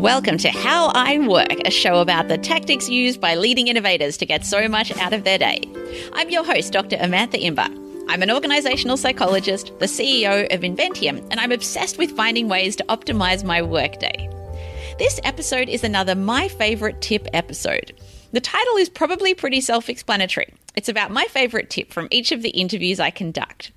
Welcome to How I Work, a show about the tactics used by leading innovators to get so much out of their day. I'm your host, Dr. Amantha Imber. I'm an organizational psychologist, the CEO of Inventium, and I'm obsessed with finding ways to optimize my workday. This episode is another My Favorite Tip episode. The title is probably pretty self explanatory. It's about my favorite tip from each of the interviews I conduct.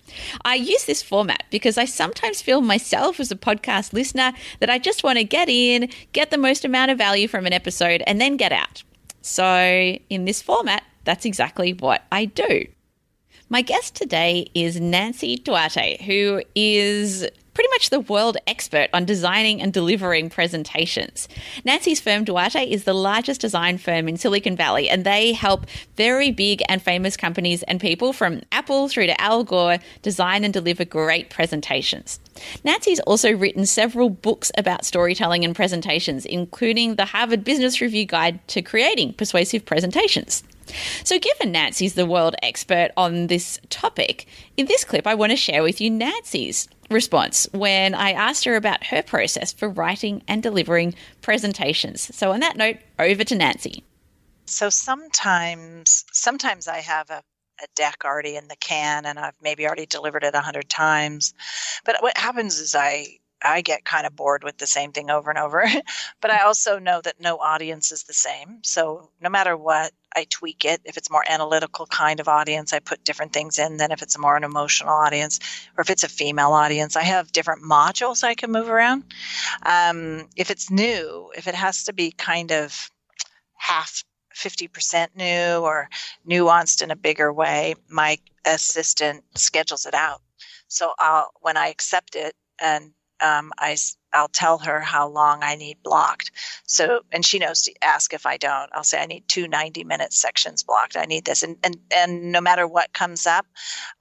I use this format because I sometimes feel myself as a podcast listener that I just want to get in, get the most amount of value from an episode, and then get out. So, in this format, that's exactly what I do. My guest today is Nancy Duarte, who is pretty much the world expert on designing and delivering presentations. Nancy's firm, Duarte, is the largest design firm in Silicon Valley, and they help very big and famous companies and people from Apple through to Al Gore design and deliver great presentations. Nancy's also written several books about storytelling and presentations, including the Harvard Business Review Guide to Creating Persuasive Presentations. So, given Nancy's the world expert on this topic, in this clip, I want to share with you Nancy's response when I asked her about her process for writing and delivering presentations. So, on that note, over to Nancy. So, sometimes, sometimes I have a a deck already in the can and I've maybe already delivered it a hundred times. But what happens is I I get kind of bored with the same thing over and over. but I also know that no audience is the same. So no matter what, I tweak it. If it's more analytical kind of audience, I put different things in than if it's more an emotional audience or if it's a female audience. I have different modules I can move around. Um, if it's new, if it has to be kind of half 50% new or nuanced in a bigger way, my assistant schedules it out. So I'll, when I accept it and um, I I'll tell her how long I need blocked. So, and she knows to ask if I don't. I'll say I need two 90 minute sections blocked. I need this. And, and, and no matter what comes up,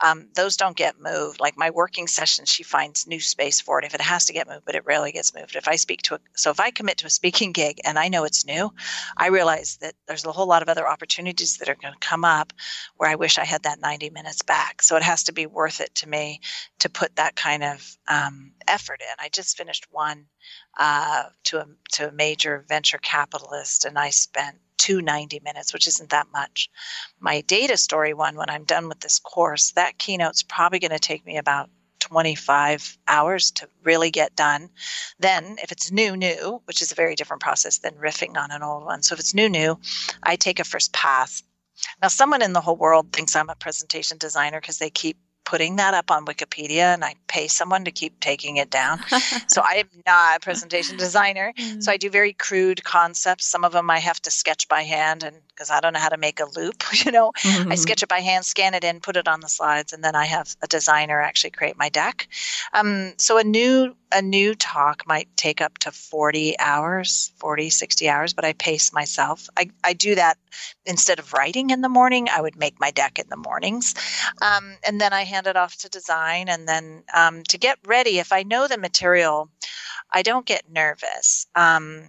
um, those don't get moved. Like my working sessions, she finds new space for it if it has to get moved, but it rarely gets moved. If I speak to a, so if I commit to a speaking gig and I know it's new, I realize that there's a whole lot of other opportunities that are going to come up where I wish I had that 90 minutes back. So it has to be worth it to me to put that kind of um, effort in. I just finished one uh, to a to a major venture capitalist, and I spent two 90 minutes, which isn't that much. My data story one, when I'm done with this course, that keynote's probably going to take me about 25 hours to really get done. Then, if it's new, new, which is a very different process than riffing on an old one. So, if it's new, new, I take a first pass. Now, someone in the whole world thinks I'm a presentation designer because they keep putting that up on Wikipedia and I pay someone to keep taking it down. so I am not a presentation designer. So I mm. do very crude concepts. Some of them I have to sketch by hand and because I don't know how to make a loop, you know, mm-hmm. I sketch it by hand, scan it in, put it on the slides, and then I have a designer actually create my deck. Um, so a new a new talk might take up to 40 hours 40 60 hours but i pace myself i, I do that instead of writing in the morning i would make my deck in the mornings um, and then i hand it off to design and then um, to get ready if i know the material i don't get nervous um,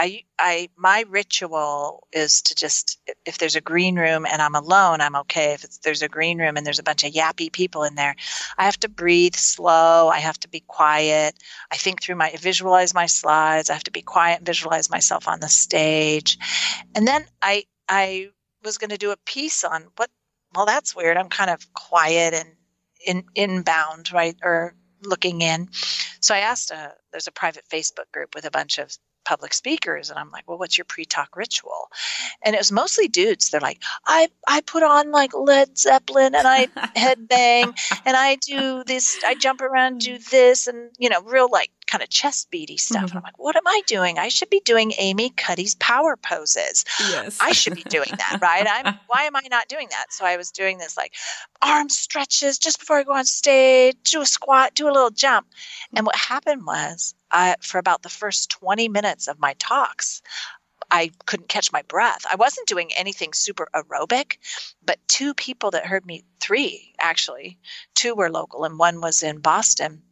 I, I, my ritual is to just, if there's a green room and I'm alone, I'm okay. If there's a green room and there's a bunch of yappy people in there, I have to breathe slow. I have to be quiet. I think through my, visualize my slides. I have to be quiet visualize myself on the stage. And then I, I was going to do a piece on what, well, that's weird. I'm kind of quiet and in, inbound, right? Or looking in. So I asked a, there's a private Facebook group with a bunch of public speakers and i'm like well what's your pre-talk ritual? And it was mostly dudes. They're like i i put on like led zeppelin and i headbang and i do this i jump around do this and you know real like kind of chest beady stuff. Mm-hmm. I'm like, what am I doing? I should be doing Amy Cuddy's power poses. Yes. I should be doing that, right? I'm why am I not doing that? So I was doing this like arm stretches just before I go on stage, do a squat, do a little jump. And what happened was I for about the first 20 minutes of my talks, I couldn't catch my breath. I wasn't doing anything super aerobic, but two people that heard me, three actually, two were local and one was in Boston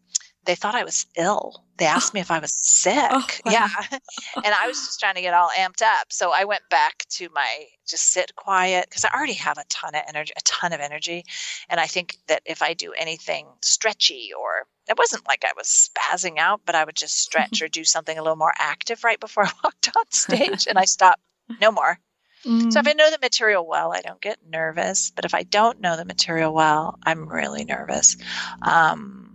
they thought I was ill. They asked me if I was sick. Oh, wow. Yeah. and I was just trying to get all amped up. So I went back to my just sit quiet because I already have a ton of energy, a ton of energy. And I think that if I do anything stretchy or it wasn't like I was spazzing out, but I would just stretch or do something a little more active right before I walked on stage and I stopped. No more. Mm. So if I know the material well, I don't get nervous. But if I don't know the material well, I'm really nervous. Um,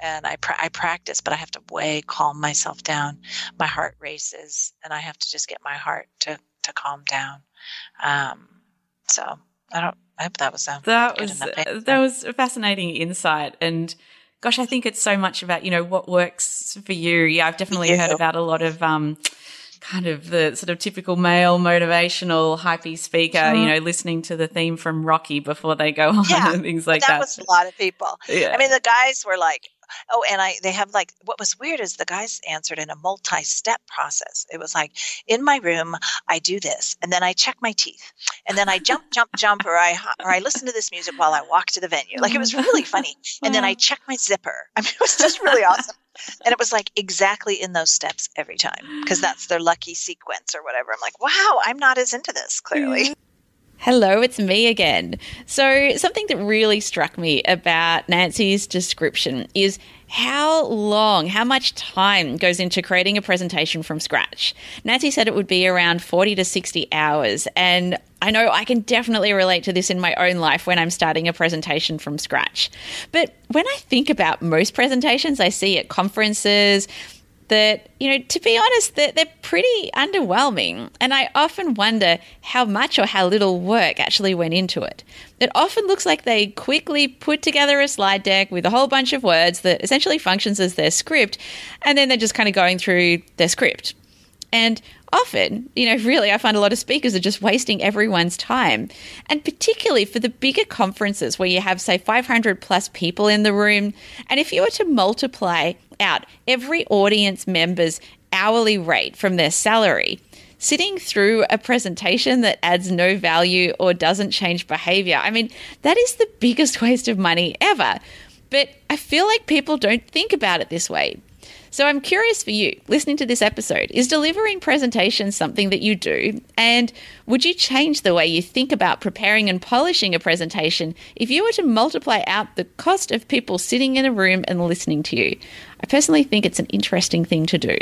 and I, I practice, but I have to way calm myself down. My heart races, and I have to just get my heart to to calm down. Um, so I don't. I hope that was a that was that was a fascinating insight and. Gosh, I think it's so much about you know what works for you. Yeah, I've definitely heard about a lot of um, kind of the sort of typical male motivational hypey speaker, mm-hmm. you know, listening to the theme from Rocky before they go on yeah, and things like that. That was a lot of people. Yeah. I mean, the guys were like, oh, and I they have like what was weird is the guys answered in a multi-step process. It was like in my room, I do this, and then I check my teeth, and then I jump, jump, jump, or I or I listen to this music while I walk to the venue. Like it was really funny. And then I check my zipper. I mean, it was just really awesome. And it was like exactly in those steps every time because that's their lucky sequence or whatever. I'm like, wow, I'm not as into this clearly. Mm. Hello, it's me again. So, something that really struck me about Nancy's description is how long, how much time goes into creating a presentation from scratch. Nancy said it would be around 40 to 60 hours. And I know I can definitely relate to this in my own life when I'm starting a presentation from scratch. But when I think about most presentations I see at conferences, that, you know, to be honest, they're, they're pretty underwhelming. And I often wonder how much or how little work actually went into it. It often looks like they quickly put together a slide deck with a whole bunch of words that essentially functions as their script, and then they're just kind of going through their script. And often, you know, really, I find a lot of speakers are just wasting everyone's time. And particularly for the bigger conferences where you have, say, 500 plus people in the room. And if you were to multiply out every audience member's hourly rate from their salary, sitting through a presentation that adds no value or doesn't change behavior, I mean, that is the biggest waste of money ever. But I feel like people don't think about it this way. So I'm curious for you, listening to this episode, is delivering presentations something that you do? And would you change the way you think about preparing and polishing a presentation if you were to multiply out the cost of people sitting in a room and listening to you? I personally think it's an interesting thing to do.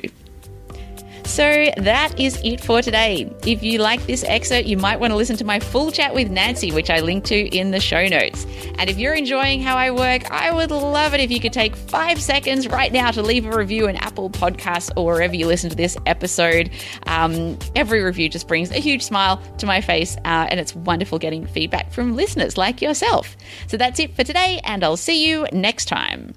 So that is it for today. If you like this excerpt, you might want to listen to my full chat with Nancy, which I link to in the show notes. And if you're enjoying how I work, I would love it if you could take five seconds right now to leave a review in Apple Podcasts or wherever you listen to this episode. Um, every review just brings a huge smile to my face, uh, and it's wonderful getting feedback from listeners like yourself. So that's it for today, and I'll see you next time.